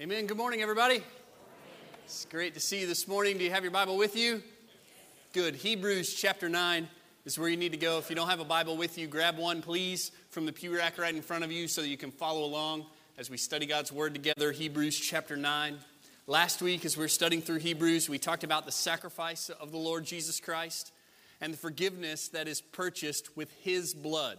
Amen. Good morning, everybody. It's great to see you this morning. Do you have your Bible with you? Good. Hebrews chapter 9 is where you need to go. If you don't have a Bible with you, grab one, please, from the pew rack right in front of you so that you can follow along as we study God's Word together. Hebrews chapter 9. Last week, as we were studying through Hebrews, we talked about the sacrifice of the Lord Jesus Christ and the forgiveness that is purchased with His blood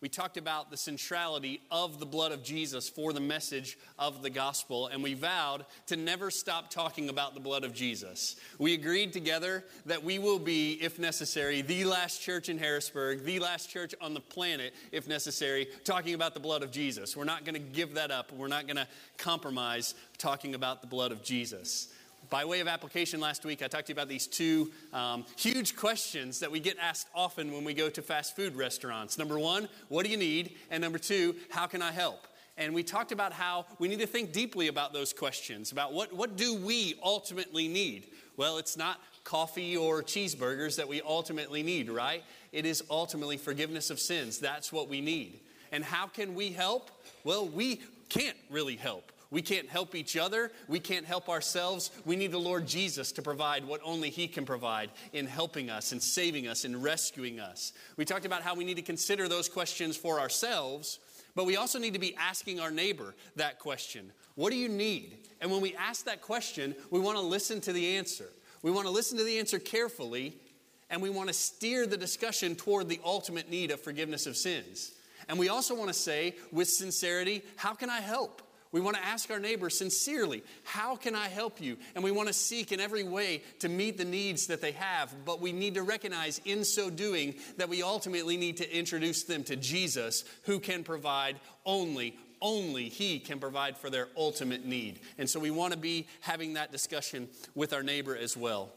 we talked about the centrality of the blood of Jesus for the message of the gospel, and we vowed to never stop talking about the blood of Jesus. We agreed together that we will be, if necessary, the last church in Harrisburg, the last church on the planet, if necessary, talking about the blood of Jesus. We're not going to give that up. We're not going to compromise talking about the blood of Jesus. By way of application, last week I talked to you about these two um, huge questions that we get asked often when we go to fast food restaurants. Number one, what do you need? And number two, how can I help? And we talked about how we need to think deeply about those questions about what, what do we ultimately need? Well, it's not coffee or cheeseburgers that we ultimately need, right? It is ultimately forgiveness of sins. That's what we need. And how can we help? Well, we can't really help. We can't help each other. We can't help ourselves. We need the Lord Jesus to provide what only He can provide in helping us and saving us and rescuing us. We talked about how we need to consider those questions for ourselves, but we also need to be asking our neighbor that question What do you need? And when we ask that question, we want to listen to the answer. We want to listen to the answer carefully, and we want to steer the discussion toward the ultimate need of forgiveness of sins. And we also want to say, with sincerity, How can I help? We want to ask our neighbor sincerely, How can I help you? And we want to seek in every way to meet the needs that they have. But we need to recognize in so doing that we ultimately need to introduce them to Jesus, who can provide only, only He can provide for their ultimate need. And so we want to be having that discussion with our neighbor as well.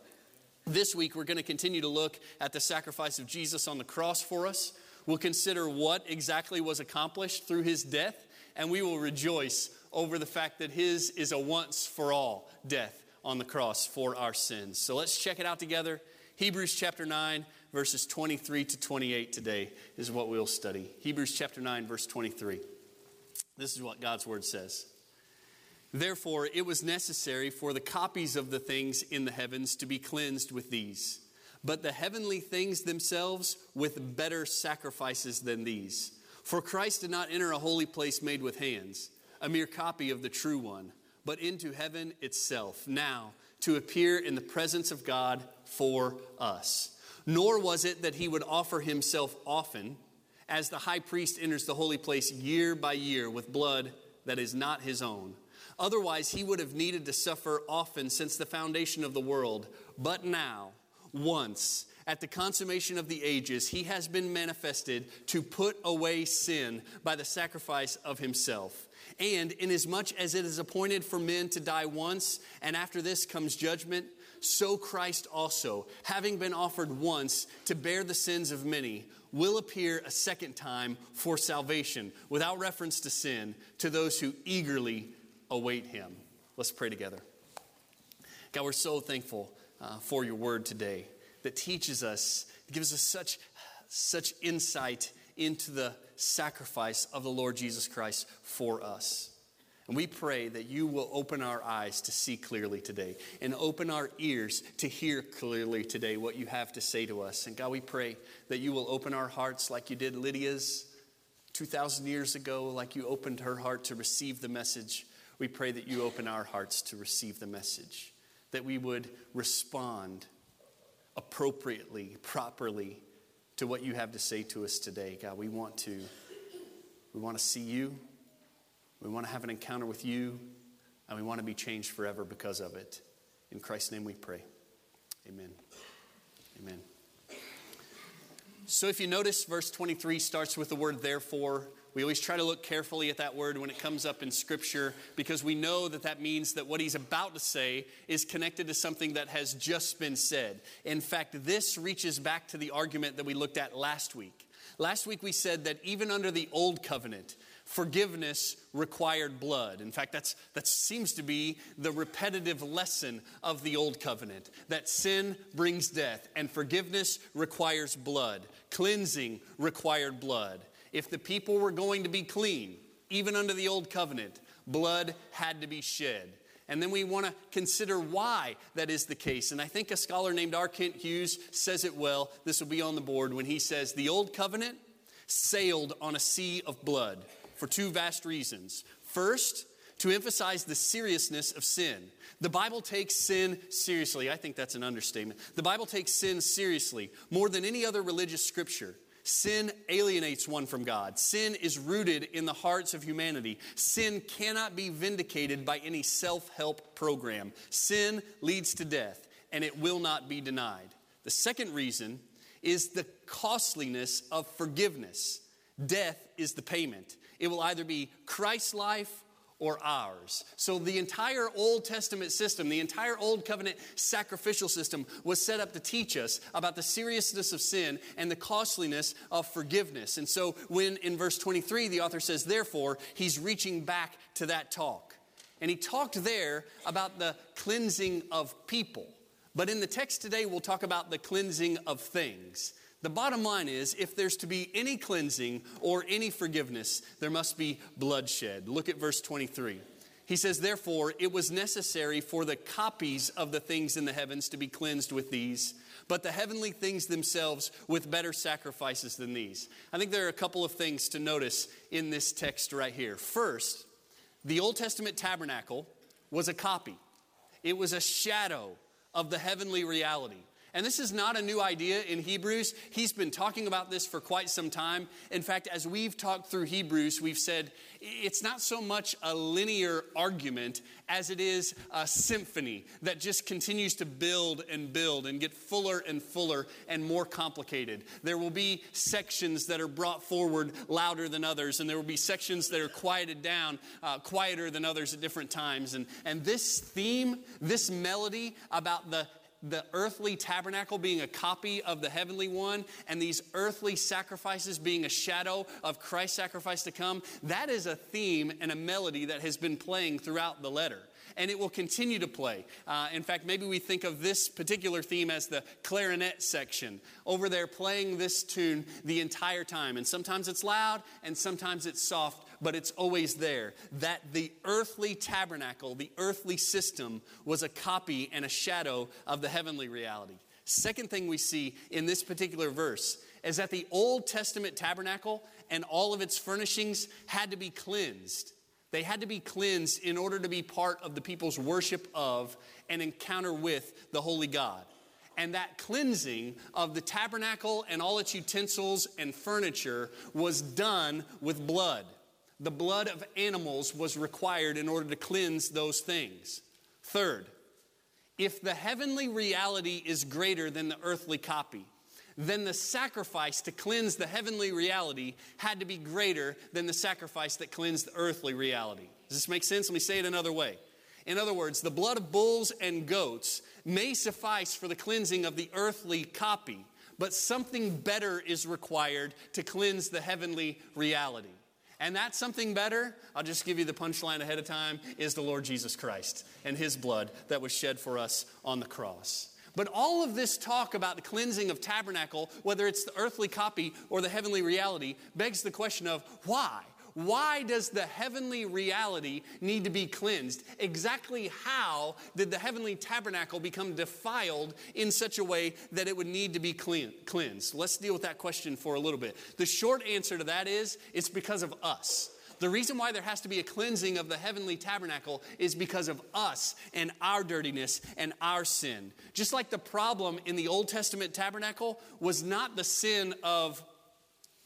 This week, we're going to continue to look at the sacrifice of Jesus on the cross for us. We'll consider what exactly was accomplished through his death, and we will rejoice over the fact that his is a once for all death on the cross for our sins. So let's check it out together. Hebrews chapter 9, verses 23 to 28 today is what we'll study. Hebrews chapter 9, verse 23. This is what God's word says. Therefore, it was necessary for the copies of the things in the heavens to be cleansed with these, but the heavenly things themselves with better sacrifices than these. For Christ did not enter a holy place made with hands a mere copy of the true one, but into heaven itself, now to appear in the presence of God for us. Nor was it that he would offer himself often, as the high priest enters the holy place year by year with blood that is not his own. Otherwise, he would have needed to suffer often since the foundation of the world. But now, once, at the consummation of the ages, he has been manifested to put away sin by the sacrifice of himself. And inasmuch as it is appointed for men to die once, and after this comes judgment, so Christ also, having been offered once to bear the sins of many, will appear a second time for salvation, without reference to sin, to those who eagerly await him. Let's pray together. God, we're so thankful uh, for your word today that teaches us, gives us such, such insight into the sacrifice of the Lord Jesus Christ for us. And we pray that you will open our eyes to see clearly today and open our ears to hear clearly today what you have to say to us. And God, we pray that you will open our hearts like you did Lydia's 2,000 years ago, like you opened her heart to receive the message. We pray that you open our hearts to receive the message, that we would respond appropriately, properly to what you have to say to us today. God, we want to we want to see you. We want to have an encounter with you, and we want to be changed forever because of it. In Christ's name we pray. Amen. Amen. So if you notice, verse 23 starts with the word therefore. We always try to look carefully at that word when it comes up in Scripture because we know that that means that what he's about to say is connected to something that has just been said. In fact, this reaches back to the argument that we looked at last week. Last week we said that even under the old covenant, forgiveness required blood. In fact, that's, that seems to be the repetitive lesson of the old covenant that sin brings death and forgiveness requires blood, cleansing required blood. If the people were going to be clean, even under the old covenant, Blood had to be shed. And then we want to consider why that is the case. And I think a scholar named R. Kent Hughes says it well. This will be on the board when he says the old covenant sailed on a sea of blood for two vast reasons. First, to emphasize the seriousness of sin. The Bible takes sin seriously. I think that's an understatement. The Bible takes sin seriously more than any other religious scripture. Sin alienates one from God. Sin is rooted in the hearts of humanity. Sin cannot be vindicated by any self help program. Sin leads to death, and it will not be denied. The second reason is the costliness of forgiveness. Death is the payment. It will either be Christ's life or ours. So the entire Old Testament system, the entire Old Covenant sacrificial system was set up to teach us about the seriousness of sin and the costliness of forgiveness. And so when in verse 23 the author says, therefore, he's reaching back to that talk. And he talked there about the cleansing of people. But in the text today, we'll talk about the cleansing of things. The bottom line is if there's to be any cleansing or any forgiveness, there must be bloodshed. Look at verse 23. He says, Therefore, it was necessary for the copies of the things in the heavens to be cleansed with these, but the heavenly things themselves with better sacrifices than these. I think there are a couple of things to notice in this text right here. First, the Old Testament tabernacle was a copy, it was a shadow of the heavenly reality. And this is not a new idea in Hebrews. He's been talking about this for quite some time. In fact, as we've talked through Hebrews, we've said it's not so much a linear argument as it is a symphony that just continues to build and build and get fuller and fuller and more complicated. There will be sections that are brought forward louder than others, and there will be sections that are quieted down, uh, quieter than others at different times. And, and this theme, this melody about the the earthly tabernacle being a copy of the heavenly one and these earthly sacrifices being a shadow of Christ's sacrifice to come, that is a theme and a melody that has been playing throughout the letter and it will continue to play. Uh, in fact, maybe we think of this particular theme as the clarinet section, over there playing this tune the entire time. And sometimes it's loud and sometimes it's soft, but it's always there. That the earthly tabernacle, the earthly system, was a copy and a shadow of the heavenly reality. Second thing we see in this particular verse is that the Old Testament tabernacle and all of its furnishings had to be cleansed. They had to be cleansed in order to be part of the people's worship of and encounter with the holy God. And that cleansing of the tabernacle and all its utensils and furniture was done with blood. The blood of animals was required in order to cleanse those things. Third, if the heavenly reality is greater than the earthly copy, then the sacrifice to cleanse the heavenly reality had to be greater than the sacrifice that cleansed the earthly reality. Does this make sense? Let me say it another way. In other words, the blood of bulls and goats may suffice for the cleansing of the earthly copy, but something better is required to cleanse the heavenly reality. And that something better, I'll just give you the punchline ahead of time, is the Lord Jesus Christ and his blood that was shed for us on the cross. But all of this talk about the cleansing of tabernacle, whether it's the earthly copy or the heavenly reality, begs the question of why? Why does the heavenly reality need to be cleansed? Exactly how did the heavenly tabernacle become defiled in such a way that it would need to be clean, cleansed? Let's deal with that question for a little bit. The short answer to that is it's because of us. The reason why there has to be a cleansing of the heavenly tabernacle is because of us and our dirtiness and our sin. Just like the problem in the Old Testament tabernacle was not the sin of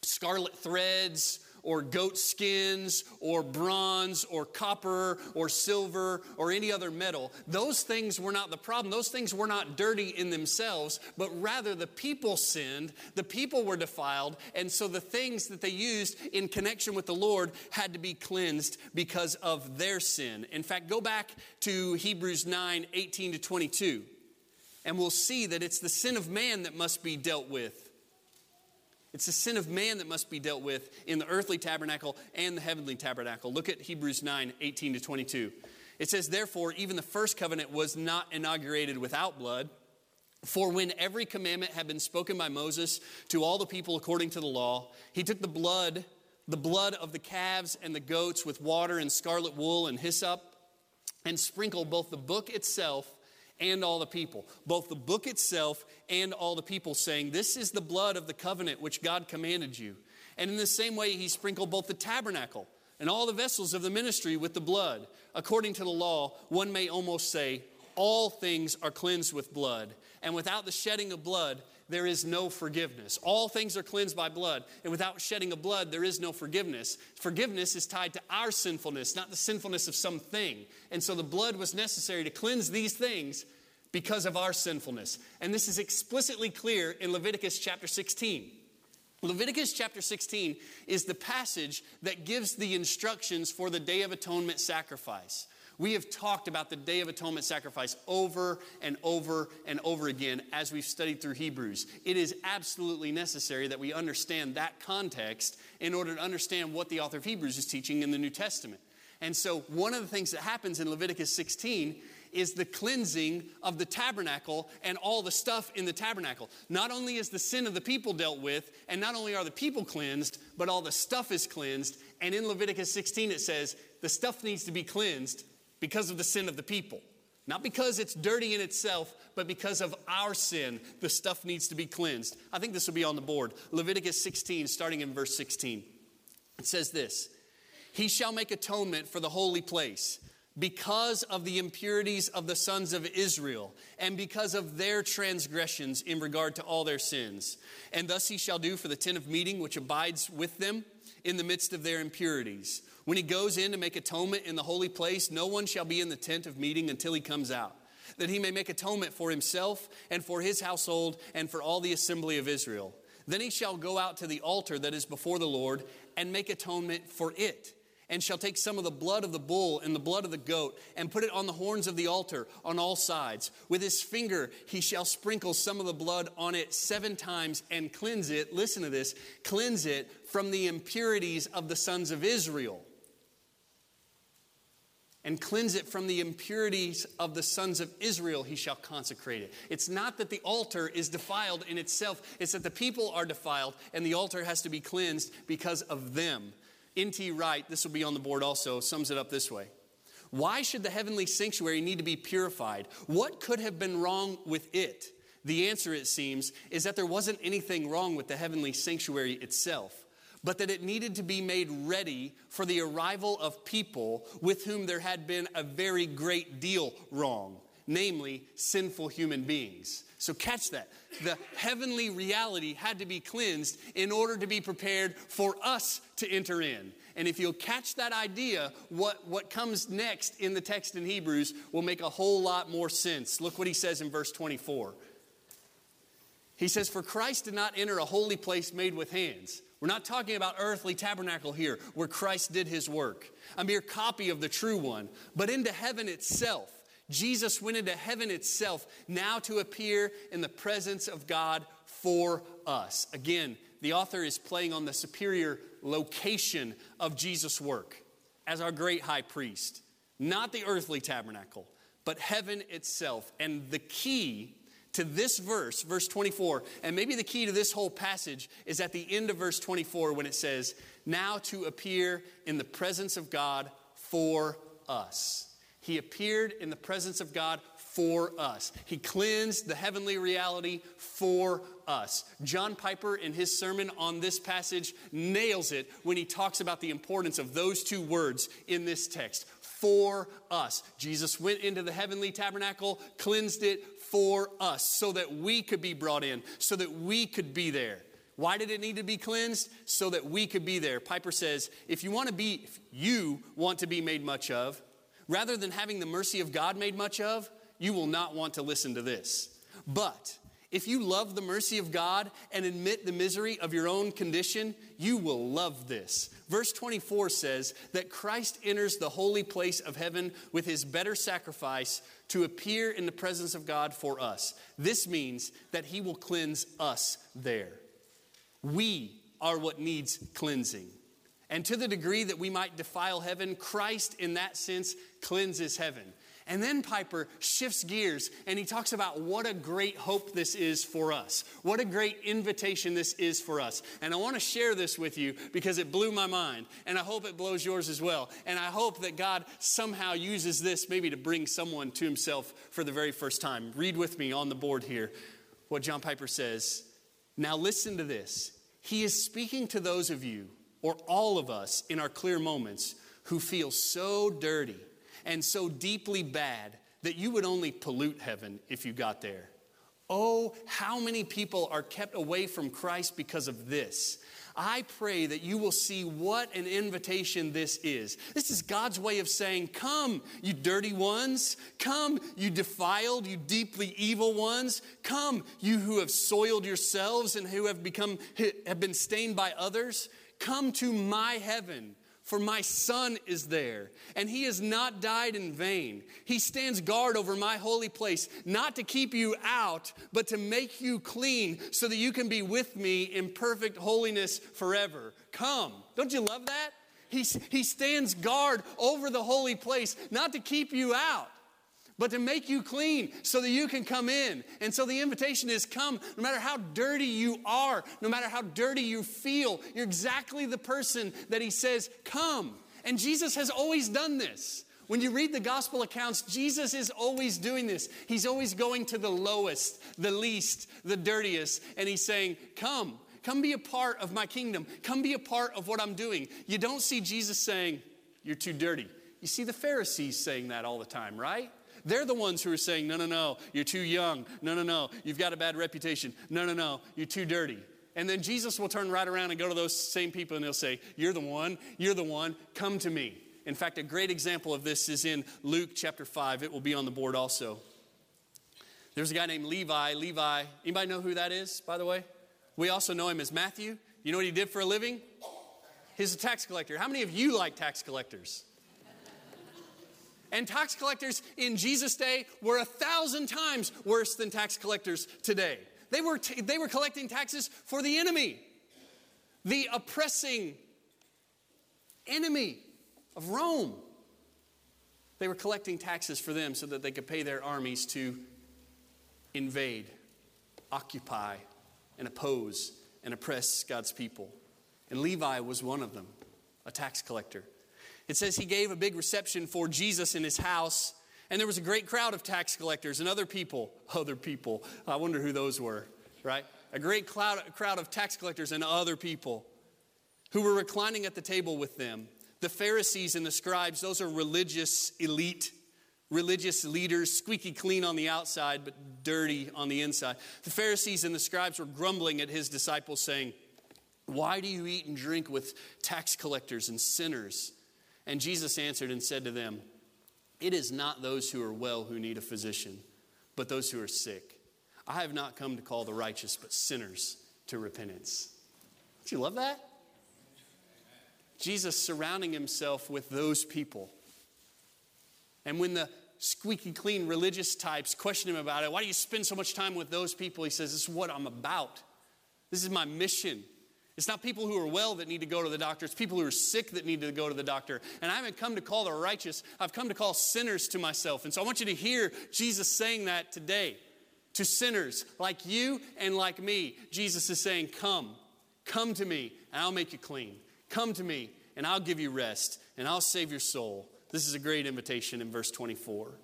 scarlet threads or goat skins or bronze or copper or silver or any other metal. Those things were not the problem. Those things were not dirty in themselves, but rather the people sinned, the people were defiled, and so the things that they used in connection with the Lord had to be cleansed because of their sin. In fact, go back to Hebrews 9 18 to 22, and we'll see that it's the sin of man that must be dealt with it's the sin of man that must be dealt with in the earthly tabernacle and the heavenly tabernacle. Look at Hebrews 9 18 to 22. It says, Therefore, even the first covenant was not inaugurated without blood. For when every commandment had been spoken by Moses to all the people according to the law, he took the blood the blood of the calves and the goats with water and scarlet wool and hyssop, and sprinkled both the book itself and all the people, both the book itself and all the people, saying, This is the blood of the covenant which God commanded you. And in the same way, he sprinkled both the tabernacle and all the vessels of the ministry with the blood. According to the law, one may almost say, All things are cleansed with blood, and without the shedding of blood, there is no forgiveness. All things are cleansed by blood, and without shedding of blood, there is no forgiveness. Forgiveness is tied to our sinfulness, not the sinfulness of something. And so the blood was necessary to cleanse these things because of our sinfulness. And this is explicitly clear in Leviticus chapter 16. Leviticus chapter 16 is the passage that gives the instructions for the Day of Atonement sacrifice. We have talked about the Day of Atonement sacrifice over and over and over again as we've studied through Hebrews. It is absolutely necessary that we understand that context in order to understand what the author of Hebrews is teaching in the New Testament. And so, one of the things that happens in Leviticus 16 is the cleansing of the tabernacle and all the stuff in the tabernacle. Not only is the sin of the people dealt with, and not only are the people cleansed, but all the stuff is cleansed. And in Leviticus 16, it says the stuff needs to be cleansed because of the sin of the people. Not because it's dirty in itself, but because of our sin, the stuff needs to be cleansed. I think this will be on the board. Leviticus 16, starting in verse 16. It says this He shall make atonement for the holy place because of the impurities of the sons of Israel, and because of their transgressions in regard to all their sins. And thus he shall do for the tent of meeting which abides with them in the midst of their impurities. When he goes in to make atonement in the holy place, no one shall be in the tent of meeting until he comes out, that he may make atonement for himself and for his household and for all the assembly of Israel. Then he shall go out to the altar that is before the Lord and make atonement for it and shall take some of the blood of the bull and the blood of the goat and put it on the horns of the altar on all sides. With his finger he shall sprinkle some of the blood on it seven times and cleanse it. Listen to this cleanse it from the impurities of the sons of Israel. And cleanse it from the impurities of the sons of Israel, he shall consecrate it. It's not that the altar is defiled in itself, it's that the people are defiled, and the altar has to be cleansed because of them. N.T. Wright, this will be on the board also, sums it up this way Why should the heavenly sanctuary need to be purified? What could have been wrong with it? The answer, it seems, is that there wasn't anything wrong with the heavenly sanctuary itself, but that it needed to be made ready for the arrival of people with whom there had been a very great deal wrong, namely sinful human beings. So, catch that. The heavenly reality had to be cleansed in order to be prepared for us to enter in. And if you'll catch that idea, what, what comes next in the text in Hebrews will make a whole lot more sense. Look what he says in verse 24. He says, For Christ did not enter a holy place made with hands. We're not talking about earthly tabernacle here, where Christ did his work, a mere copy of the true one, but into heaven itself Jesus went into heaven itself now to appear in the presence of God for us. Again, the author is playing on the superior location of Jesus' work as our great high priest, not the earthly tabernacle, but heaven itself. And the key to this verse, verse 24, and maybe the key to this whole passage is at the end of verse 24 when it says, Now to appear in the presence of God for us. He appeared in the presence of God for us. He cleansed the heavenly reality for us. John Piper, in his sermon on this passage, nails it when he talks about the importance of those two words in this text for us. Jesus went into the heavenly tabernacle, cleansed it for us, so that we could be brought in, so that we could be there. Why did it need to be cleansed? So that we could be there. Piper says, if you want to be, if you want to be made much of, Rather than having the mercy of God made much of, you will not want to listen to this. But if you love the mercy of God and admit the misery of your own condition, you will love this. Verse 24 says that Christ enters the holy place of heaven with his better sacrifice to appear in the presence of God for us. This means that he will cleanse us there. We are what needs cleansing. And to the degree that we might defile heaven, Christ, in that sense, cleanses heaven. And then Piper shifts gears and he talks about what a great hope this is for us. What a great invitation this is for us. And I want to share this with you because it blew my mind. And I hope it blows yours as well. And I hope that God somehow uses this maybe to bring someone to himself for the very first time. Read with me on the board here what John Piper says. Now, listen to this. He is speaking to those of you, or all of us, in our clear moments who feel so dirty and so deeply bad that you would only pollute heaven if you got there. Oh, how many people are kept away from Christ because of this? I pray that you will see what an invitation this is. This is God's way of saying, Come, you dirty ones. Come, you defiled, you deeply evil ones. Come, you who have soiled yourselves and who have become have been stained by others. Come to my heaven for my son is there, and he has not died in vain. He stands guard over my holy place, not to keep you out, but to make you clean, so that you can be with me in perfect holiness forever. Come. Don't you love that? He, he stands guard over the holy place, not to keep you out, but to make you clean so that you can come in. And so the invitation is come, no matter how dirty you are, no matter how dirty you feel, you're exactly the person that he says, come. And Jesus has always done this. When you read the gospel accounts, Jesus is always doing this. He's always going to the lowest, the least, the dirtiest, and he's saying, Come, come be a part of my kingdom. Come be a part of what I'm doing. You don't see Jesus saying, You're too dirty. You see the Pharisees saying that all the time, right? They're the ones who are saying, no, no, no, you're too young. No, no, no, you've got a bad reputation. No, no, no, you're too dirty. And then Jesus will turn right around and go to those same people and he'll say, You're the one, you're the one, come to me. In fact, a great example of this is in Luke chapter 5. It will be on the board also. There's a guy named Levi. Levi, anybody know who that is, by the way? We also know him as Matthew. You know what he did for a living? He's a tax collector. How many of you like tax collectors? And tax collectors in Jesus' day were a thousand times worse than tax collectors today. They were, t- they were collecting taxes for the enemy, the oppressing enemy of Rome. They were collecting taxes for them so that they could pay their armies to invade, occupy, and oppose and oppress God's people. And Levi was one of them, a tax collector. It says he gave a big reception for Jesus in his house, and there was a great crowd of tax collectors and other people. Other people. I wonder who those were, right? A great crowd, crowd of tax collectors and other people who were reclining at the table with them. The Pharisees and the scribes, those are religious elite, religious leaders, squeaky clean on the outside, but dirty on the inside. The Pharisees and the scribes were grumbling at his disciples, saying, Why do you eat and drink with tax collectors and sinners? And Jesus answered and said to them, It is not those who are well who need a physician, but those who are sick. I have not come to call the righteous, but sinners to repentance. Don't you love that? Jesus surrounding himself with those people. And when the squeaky clean religious types question him about it, why do you spend so much time with those people? He says, This is what I'm about. This is my mission. It's not people who are well that need to go to the doctor. It's people who are sick that need to go to the doctor. And I haven't come to call the righteous, I've come to call sinners to myself. And so I want you to hear Jesus saying that today to sinners like you and like me. Jesus is saying, Come, come to me, and I'll make you clean. Come to me, and I'll give you rest, and I'll save your soul. This is a great invitation in verse 24.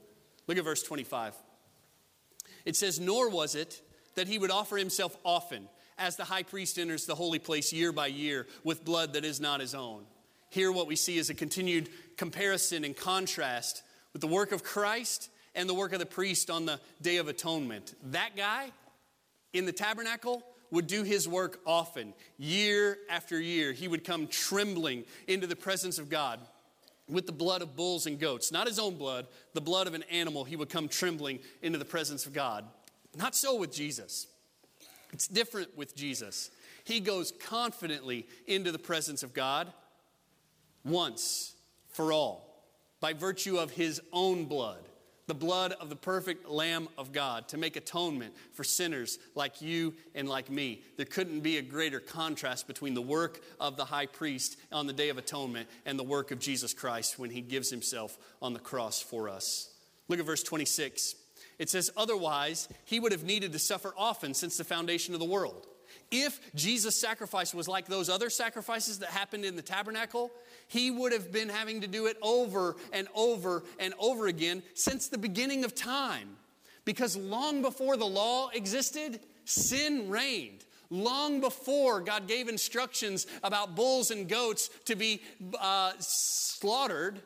Look at verse 25. It says, Nor was it that he would offer himself often as the high priest enters the holy place year by year with blood that is not his own. Here, what we see is a continued comparison and contrast with the work of Christ and the work of the priest on the Day of Atonement. That guy in the tabernacle would do his work often, year after year. He would come trembling into the presence of God with the blood of bulls and goats, not his own blood, the blood of an animal. He would come trembling into the presence of God. Not so with Jesus. It's different with Jesus. He goes confidently into the presence of God once for all by virtue of his own blood, the blood of the perfect Lamb of God, to make atonement for sinners like you and like me. There couldn't be a greater contrast between the work of the high priest on the Day of Atonement and the work of Jesus Christ when he gives himself on the cross for us. Look at verse 26. It says, Otherwise, he would have needed to suffer often since the foundation of the world. If Jesus' sacrifice was like those other sacrifices that happened in the tabernacle, he would have been having to do it over and over and over again since the beginning of time. Because long before the law existed, sin reigned. Long before God gave instructions about bulls and goats to be uh, slaughtered,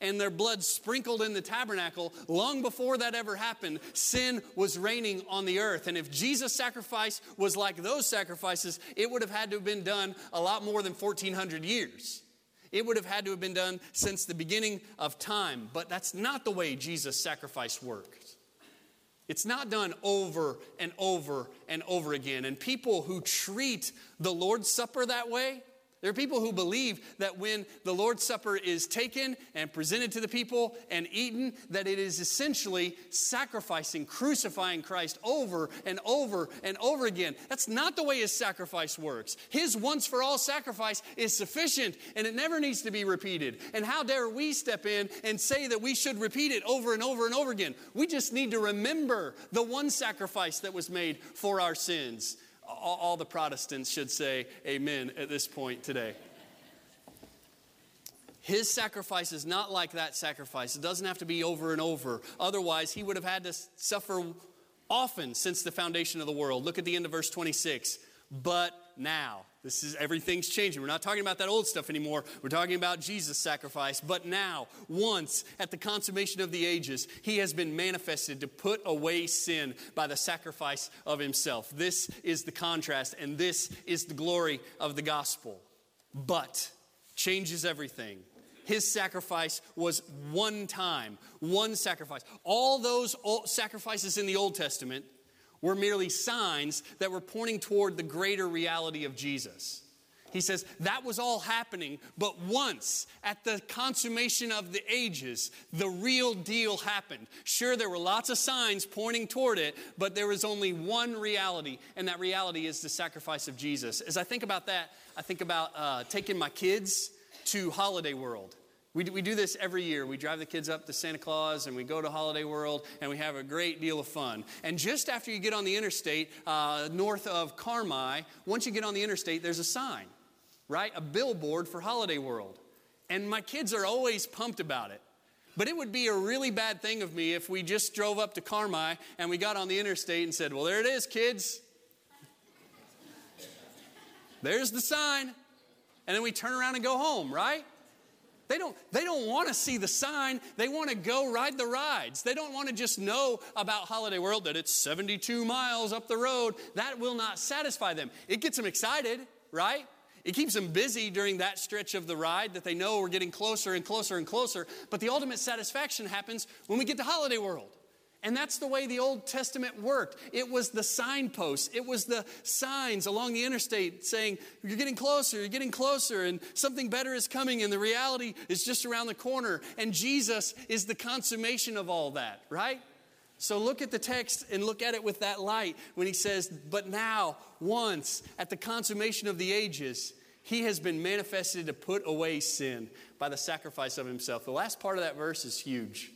and their blood sprinkled in the tabernacle, long before that ever happened, sin was reigning on the earth. And if Jesus' sacrifice was like those sacrifices, it would have had to have been done a lot more than 1400 years. It would have had to have been done since the beginning of time. But that's not the way Jesus' sacrifice works. It's not done over and over and over again. And people who treat the Lord's Supper that way, there are people who believe that when the Lord's Supper is taken and presented to the people and eaten, that it is essentially sacrificing, crucifying Christ over and over and over again. That's not the way his sacrifice works. His once for all sacrifice is sufficient and it never needs to be repeated. And how dare we step in and say that we should repeat it over and over and over again? We just need to remember the one sacrifice that was made for our sins all, all the Protestants should say amen at this point today. His sacrifice is not like that sacrifice. It doesn't have to be over and over. Otherwise, he would have had to suffer often since the foundation of the world. Look at the end of verse 26. But now. This is everything's changing. We're not talking about that old stuff anymore. We're talking about Jesus' sacrifice. But now, once at the consummation of the ages, he has been manifested to put away sin by the sacrifice of himself. This is the contrast, and this is the glory of the gospel. But changes everything. His sacrifice was one time, one sacrifice. All those sacrifices in the Old Testament were merely signs that were pointing toward the greater reality of Jesus. He says that was all happening, but once at the consummation of the ages, the real deal happened. Sure, there were lots of signs pointing toward it, but there was only one reality, and that reality is the sacrifice of Jesus. As I think about that, I think about uh, taking my kids to Holiday World. We, we do this every year. We drive the kids up to Santa Claus and we go to Holiday World and we have a great deal of fun. And just after you get on the interstate, uh, north of Carmi, once you get on the interstate, there's a sign, right? A billboard for Holiday World. And my kids are always pumped about it. But it would be a really bad thing of me if we just drove up to Carmi and we got on the interstate and said, Well, there it is, kids. There's the sign. And then we turn around and go home, right? They don't, they don't want to see the sign. They want to go ride the rides. They don't want to just know about Holiday World that it's 72 miles up the road. That will not satisfy them. It gets them excited, right? It keeps them busy during that stretch of the ride that they know we're getting closer and closer and closer. But the ultimate satisfaction happens when we get to Holiday World. And that's the way the Old Testament worked. It was the signposts, it was the signs along the interstate saying, You're getting closer, you're getting closer, and something better is coming, and the reality is just around the corner. And Jesus is the consummation of all that, right? So look at the text and look at it with that light when he says, But now, once, at the consummation of the ages, he has been manifested to put away sin by the sacrifice of himself. The last part of that verse is huge.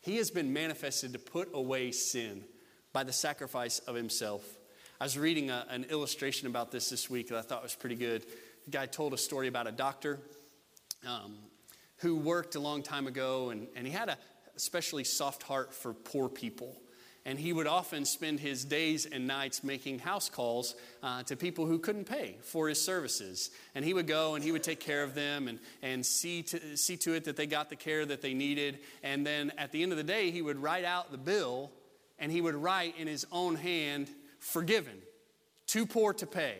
He has been manifested to put away sin by the sacrifice of himself. I was reading a, an illustration about this this week that I thought was pretty good. The guy told a story about a doctor um, who worked a long time ago, and, and he had a especially soft heart for poor people and he would often spend his days and nights making house calls uh, to people who couldn't pay for his services. And he would go and he would take care of them and, and see, to, see to it that they got the care that they needed. And then at the end of the day, he would write out the bill and he would write in his own hand, forgiven, too poor to pay.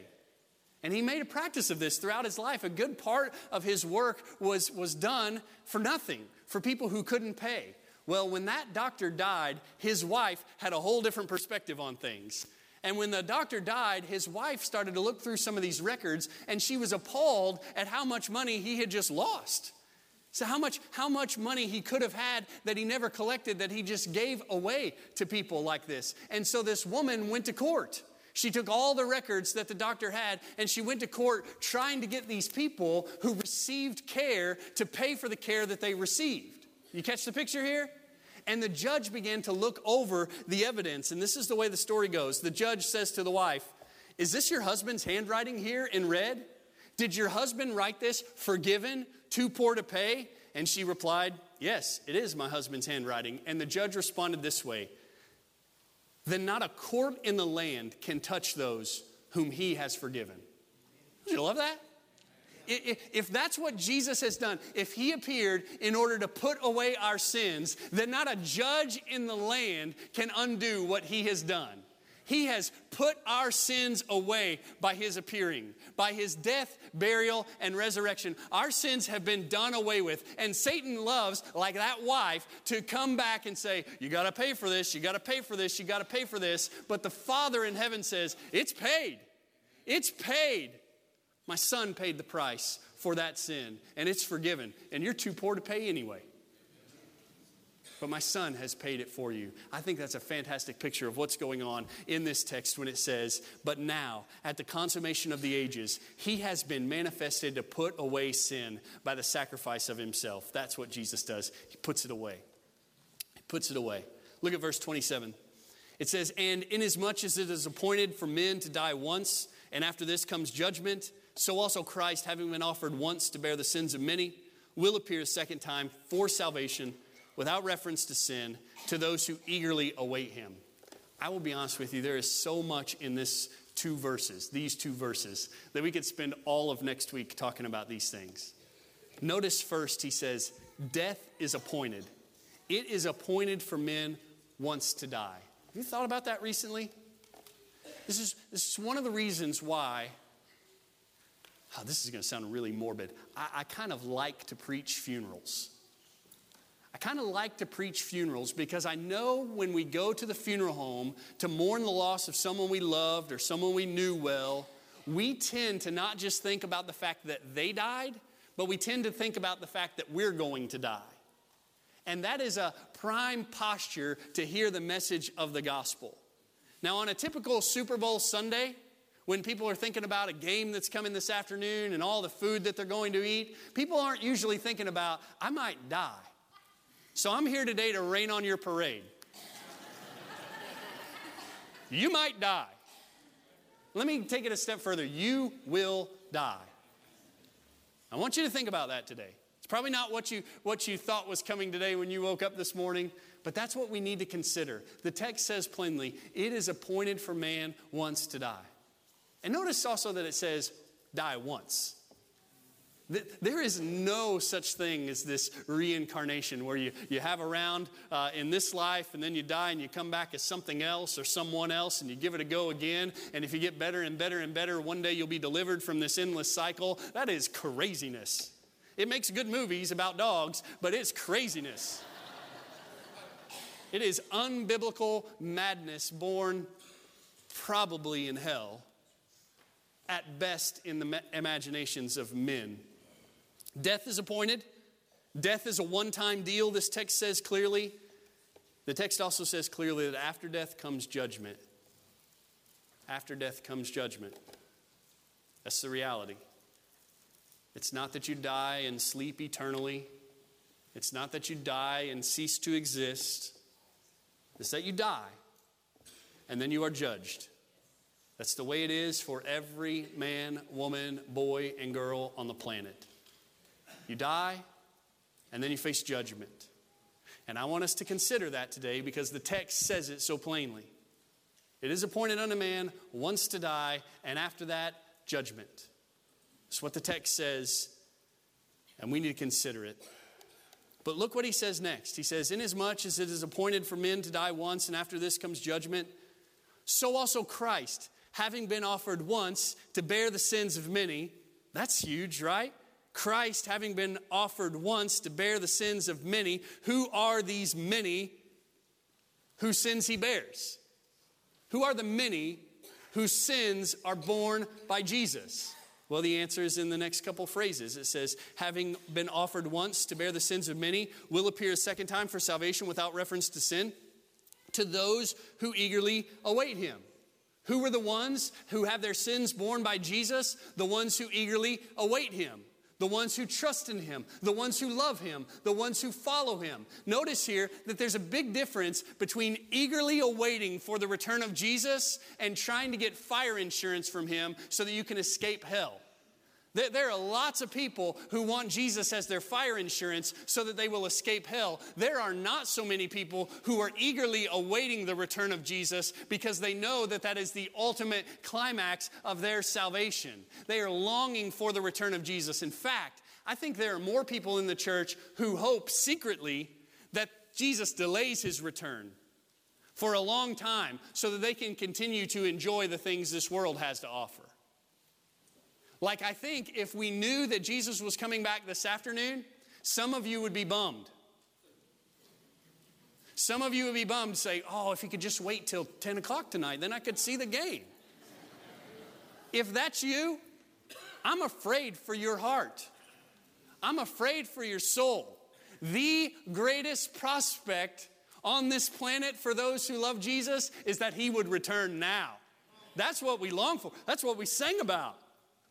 And he made a practice of this throughout his life. A good part of his work was, was done for nothing, for people who couldn't pay. Well, when that doctor died, his wife had a whole different perspective on things. And when the doctor died, his wife started to look through some of these records and she was appalled at how much money he had just lost. So, how much, how much money he could have had that he never collected that he just gave away to people like this. And so, this woman went to court. She took all the records that the doctor had and she went to court trying to get these people who received care to pay for the care that they received. You catch the picture here? And the judge began to look over the evidence. And this is the way the story goes. The judge says to the wife, Is this your husband's handwriting here in red? Did your husband write this, forgiven, too poor to pay? And she replied, Yes, it is my husband's handwriting. And the judge responded this way Then not a court in the land can touch those whom he has forgiven. Do you love that? If that's what Jesus has done, if he appeared in order to put away our sins, then not a judge in the land can undo what he has done. He has put our sins away by his appearing, by his death, burial, and resurrection. Our sins have been done away with. And Satan loves, like that wife, to come back and say, You got to pay for this, you got to pay for this, you got to pay for this. But the Father in heaven says, It's paid. It's paid. My son paid the price for that sin, and it's forgiven. And you're too poor to pay anyway but my son has paid it for you. I think that's a fantastic picture of what's going on in this text when it says, But now, at the consummation of the ages, he has been manifested to put away sin by the sacrifice of himself. That's what Jesus does. He puts it away. He puts it away. Look at verse 27. It says, And inasmuch as it is appointed for men to die once, and after this comes judgment, so also Christ, having been offered once to bear the sins of many, will appear a second time for salvation without reference to sin to those who eagerly await him. I will be honest with you, there is so much in this two verses, these two verses, that we could spend all of next week talking about these things. Notice first, he says, Death is appointed. It is appointed for men once to die. Have you thought about that recently? This is, this is one of the reasons why, oh, this is going to sound really morbid. I, I kind of like to preach funerals. I kind of like to preach funerals because I know when we go to the funeral home to mourn the loss of someone we loved or someone we knew well, we tend to not just think about the fact that they died, but we tend to think about the fact that we're going to die. And that is a prime posture to hear the message of the gospel. Now, on a typical Super Bowl Sunday, when people are thinking about a game that's coming this afternoon and all the food that they're going to eat, people aren't usually thinking about, I might die. So I'm here today to rain on your parade. you might die. Let me take it a step further. You will die. I want you to think about that today. It's probably not what you, what you thought was coming today when you woke up this morning, but that's what we need to consider. The text says plainly, it is appointed for man once to die. And notice also that it says, die once. There is no such thing as this reincarnation where you, you have around uh, in this life and then you die and you come back as something else or someone else and you give it a go again. And if you get better and better and better, one day you'll be delivered from this endless cycle. That is craziness. It makes good movies about dogs, but it's craziness. it is unbiblical madness born probably in hell, at best in the imaginations of men. Death is appointed. Death is a one time deal, this text says clearly. The text also says clearly that after death comes judgment. After death comes judgment. That's the reality. It's not that you die and sleep eternally, it's not that you die and cease to exist. It's that you die and then you are judged. That's the way it is for every man, woman, boy, and girl on the planet. You die, and then you face judgment. And I want us to consider that today because the text says it so plainly. It is appointed unto man once to die, and after that, judgment. That's what the text says, and we need to consider it. But look what he says next. He says, Inasmuch as it is appointed for men to die once, and after this comes judgment, so also Christ, having been offered once to bear the sins of many. That's huge, right? Christ having been offered once to bear the sins of many, who are these many whose sins he bears? Who are the many whose sins are borne by Jesus? Well, the answer is in the next couple phrases. It says, having been offered once to bear the sins of many, will appear a second time for salvation without reference to sin to those who eagerly await him. Who were the ones who have their sins borne by Jesus? The ones who eagerly await him the ones who trust in him, the ones who love him, the ones who follow him. Notice here that there's a big difference between eagerly awaiting for the return of Jesus and trying to get fire insurance from him so that you can escape hell. There are lots of people who want Jesus as their fire insurance so that they will escape hell. There are not so many people who are eagerly awaiting the return of Jesus because they know that that is the ultimate climax of their salvation. They are longing for the return of Jesus. In fact, I think there are more people in the church who hope secretly that Jesus delays his return for a long time so that they can continue to enjoy the things this world has to offer. Like, I think if we knew that Jesus was coming back this afternoon, some of you would be bummed. Some of you would be bummed, say, Oh, if he could just wait till 10 o'clock tonight, then I could see the game. if that's you, I'm afraid for your heart. I'm afraid for your soul. The greatest prospect on this planet for those who love Jesus is that he would return now. That's what we long for. That's what we sing about.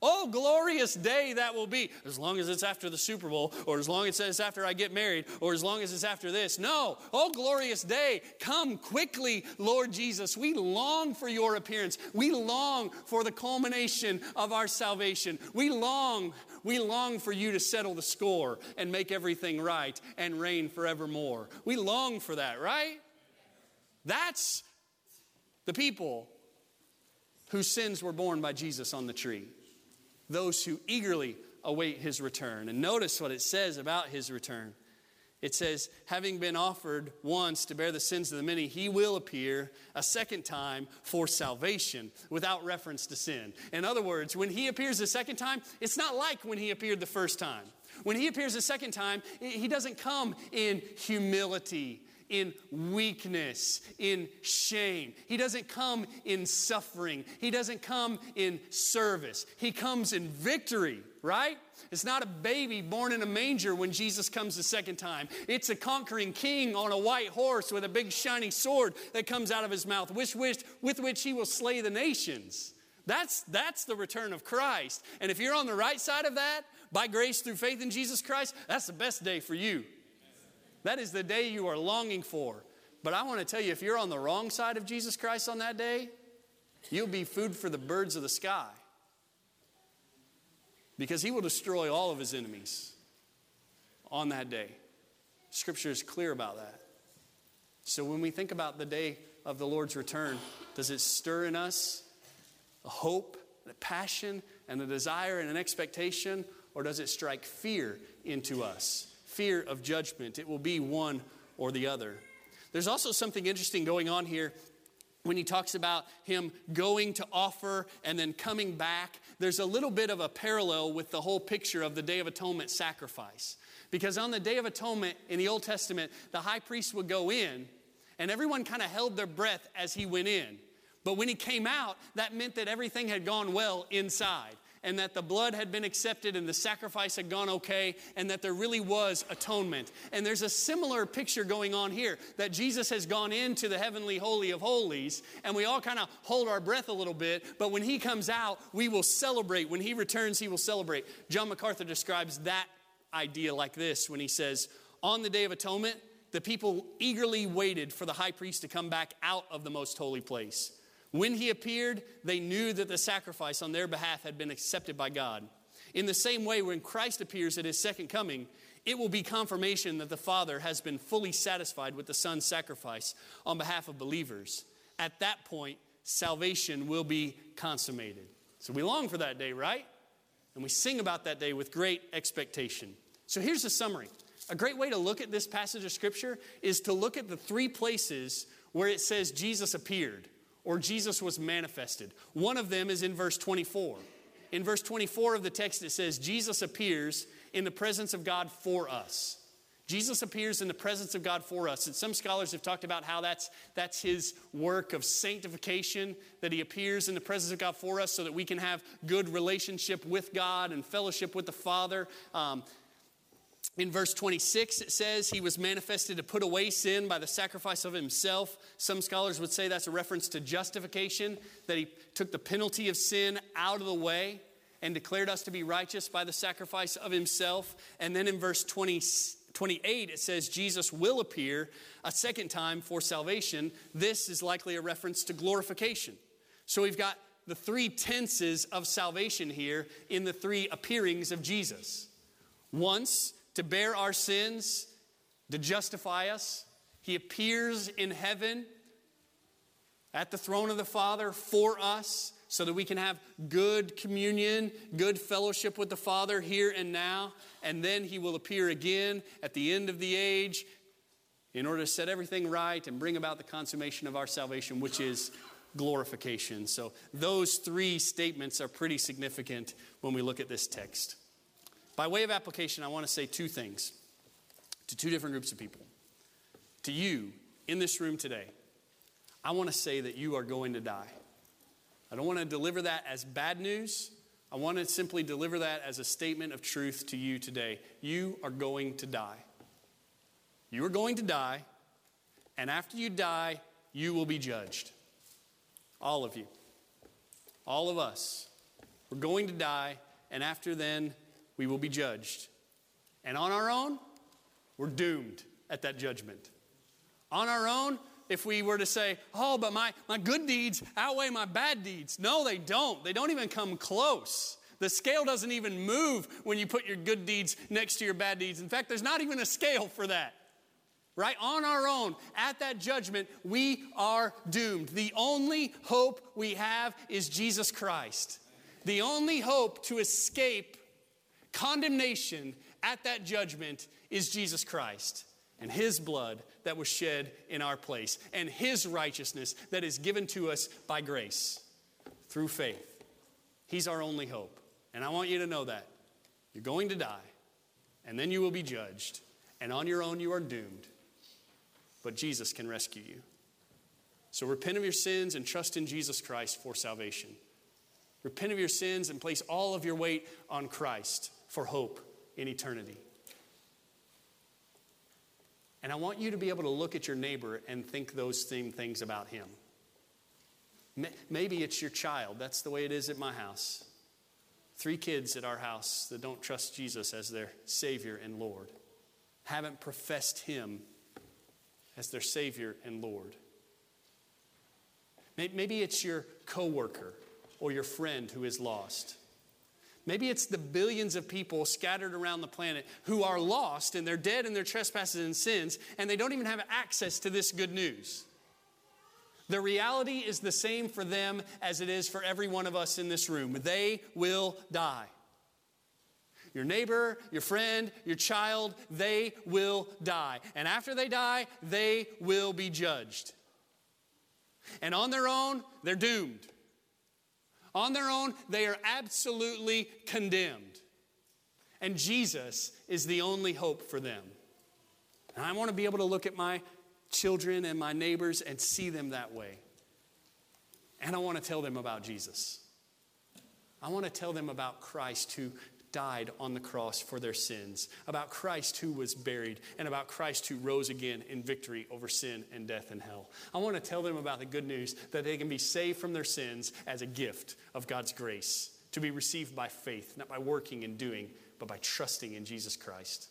Oh, glorious day that will be, as long as it's after the Super Bowl, or as long as it's after I get married, or as long as it's after this. No, oh, glorious day, come quickly, Lord Jesus. We long for your appearance. We long for the culmination of our salvation. We long, we long for you to settle the score and make everything right and reign forevermore. We long for that, right? That's the people whose sins were borne by Jesus on the tree those who eagerly await his return. And notice what it says about his return. It says, having been offered once to bear the sins of the many, he will appear a second time for salvation without reference to sin. In other words, when he appears a second time, it's not like when he appeared the first time. When he appears a second time, he doesn't come in humility in weakness, in shame. He doesn't come in suffering. He doesn't come in service. He comes in victory, right? It's not a baby born in a manger when Jesus comes the second time. It's a conquering king on a white horse with a big shiny sword that comes out of his mouth, with which, with which he will slay the nations. That's, that's the return of Christ. And if you're on the right side of that, by grace through faith in Jesus Christ, that's the best day for you. That is the day you are longing for. But I want to tell you, if you're on the wrong side of Jesus Christ on that day, you'll be food for the birds of the sky. Because he will destroy all of his enemies on that day. Scripture is clear about that. So when we think about the day of the Lord's return, does it stir in us a hope, a passion, and a desire and an expectation, or does it strike fear into us? Fear of judgment. It will be one or the other. There's also something interesting going on here when he talks about him going to offer and then coming back. There's a little bit of a parallel with the whole picture of the Day of Atonement sacrifice. Because on the Day of Atonement in the Old Testament, the high priest would go in and everyone kind of held their breath as he went in. But when he came out, that meant that everything had gone well inside and that the blood had been accepted and the sacrifice had gone okay and that there really was atonement. And there's a similar picture going on here that Jesus has gone into the heavenly holy of holies and we all kind of hold our breath a little bit, but when he comes out, we will celebrate. When he returns, he will celebrate. John MacArthur describes that idea like this when he says, On the day of atonement, the people eagerly waited for the high priest to come back out of the most holy place. When he appeared, they knew that the sacrifice on their behalf had been accepted by God. In the same way, when Christ appears at his second coming, it will be confirmation that the Father has been fully satisfied with the Son's sacrifice on behalf of believers. At that point, salvation will be consummated. So we long for that day, right? And we sing about that day with great expectation. So here's the summary. A great way to look at this passage of Scripture is to look at the three places where it says Jesus appeared or Jesus was manifested. One of them is in verse 24. In verse 24 of the text, it says, Jesus appears in the presence of God for us. Jesus appears in the presence of God for us. And some scholars have talked about how that's, that's his work of sanctification, that he appears in the presence of God for us so that we can have good relationship with God and fellowship with the Father. Um, in verse 26, it says he was manifested to put away sin by the sacrifice of himself. Some scholars would say that's a reference to justification, that he took the penalty of sin out of the way. and declared us to be righteous by the sacrifice of himself. And then in verse 20, 28, it says Jesus will appear a second time for salvation. This is likely a reference to glorification. So we've got the three tenses of salvation here in the three appearings of Jesus. Once to bear our sins, to justify us, he appears in heaven at the throne of the Father for us so that we can have good communion, good fellowship with the Father here and now. And then He will appear again at the end of the age in order to set everything right and bring about the consummation of our salvation, which is glorification. So, those three statements are pretty significant when we look at this text. By way of application, I want to say two things to two different groups of people. To you in this room today, I want to say that you are going to die. I don't want to deliver that as bad news. I want to simply deliver that as a statement of truth to you today. You are going to die. You are going to die, and after you die, you will be judged. All of you. All of us. We're going to die, and after then, we will be judged. And on our own, we're doomed at that judgment. On our own, if we were to say, oh, but my, my good deeds outweigh my bad deeds. No, they don't. They don't even come close. The scale doesn't even move when you put your good deeds next to your bad deeds. In fact, there's not even a scale for that. Right? On our own, at that judgment, we are doomed. The only hope we have is Jesus Christ. The only hope to escape condemnation at that judgment is Jesus Christ and his blood that was shed in our place, and his righteousness that is given to us by grace through faith. He's our only hope. And I want you to know that. You're going to die, and then you will be judged, and on your own you are doomed. But Jesus can rescue you. So repent of your sins and trust in Jesus Christ for salvation. Repent of your sins and place all of your weight on Christ for hope in eternity. And I want you to be able to look at your neighbor and think those same things about him. Maybe it's your child. That's the way it is at my house. Three kids at our house that don't trust Jesus as their Savior and Lord, haven't professed Him as their Savior and Lord. Maybe it's your coworker or your friend who is lost. Maybe it's the billions of people scattered around the planet who are lost and they're dead in their trespasses and sins, and they don't even have access to this good news. The reality is the same for them as it is for every one of us in this room. They will die. Your neighbor, your friend, your child, they will die. And after they die, they will be judged. And on their own, they're doomed. On their own, they are absolutely condemned. And Jesus is the only hope for them. And I want to be able to look at my children and my neighbors and see them that way. And I want to tell them about Jesus. I want to tell them about Christ who died on the cross for their sins, about Christ who was buried, and about Christ who rose again in victory over sin and death and hell. I want to tell them about the good news that they can be saved from their sins as a gift of God's grace, to be received by faith, not by working and doing, but by trusting in Jesus Christ.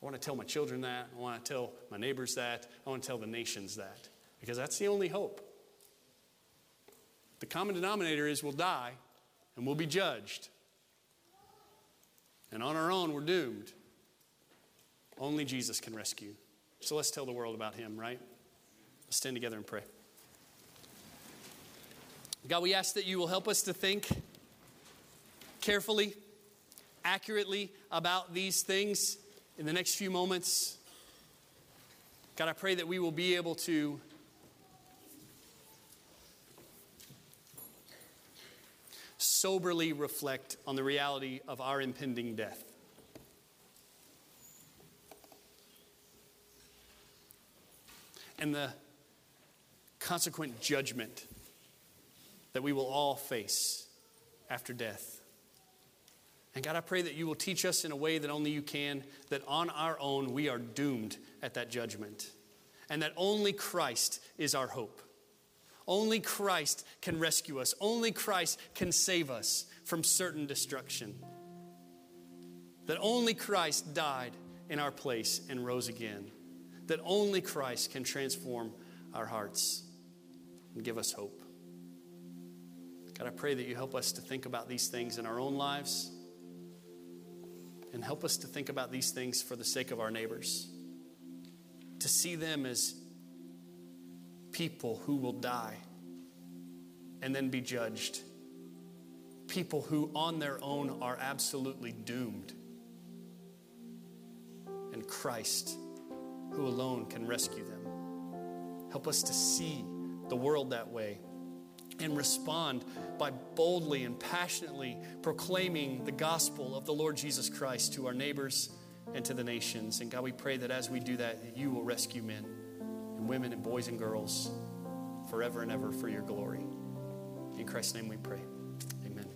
I want to tell my children that. I want to tell my neighbors that. I want to tell the nations that, because that's the only hope. The common denominator is we'll die and we'll be judged. And on our own, we're doomed. Only Jesus can rescue. So let's tell the world about him, right? Let's stand together and pray. God, we ask that you will help us to think carefully, accurately about these things in the next few moments. God, I pray that we will be able to soberly reflect on the reality of our impending death. And the consequent judgment that we will all face after death. And God, I pray that you will teach us in a way that only you can, that on our own we are doomed at that judgment, and that only Christ is our hope. Only Christ can rescue us. Only Christ can save us from certain destruction. That only Christ died in our place and rose again. That only Christ can transform our hearts and give us hope. God, I pray that you help us to think about these things in our own lives and help us to think about these things for the sake of our neighbors, to see them as people who will die and then be judged, people who on their own are absolutely doomed, and Christ who alone can rescue them. Help us to see the world that way and respond by boldly and passionately proclaiming the gospel of the Lord Jesus Christ to our neighbors and to the nations. And God, we pray that as we do that, you will rescue men and women and boys and girls forever and ever for your glory. In Christ's name we pray.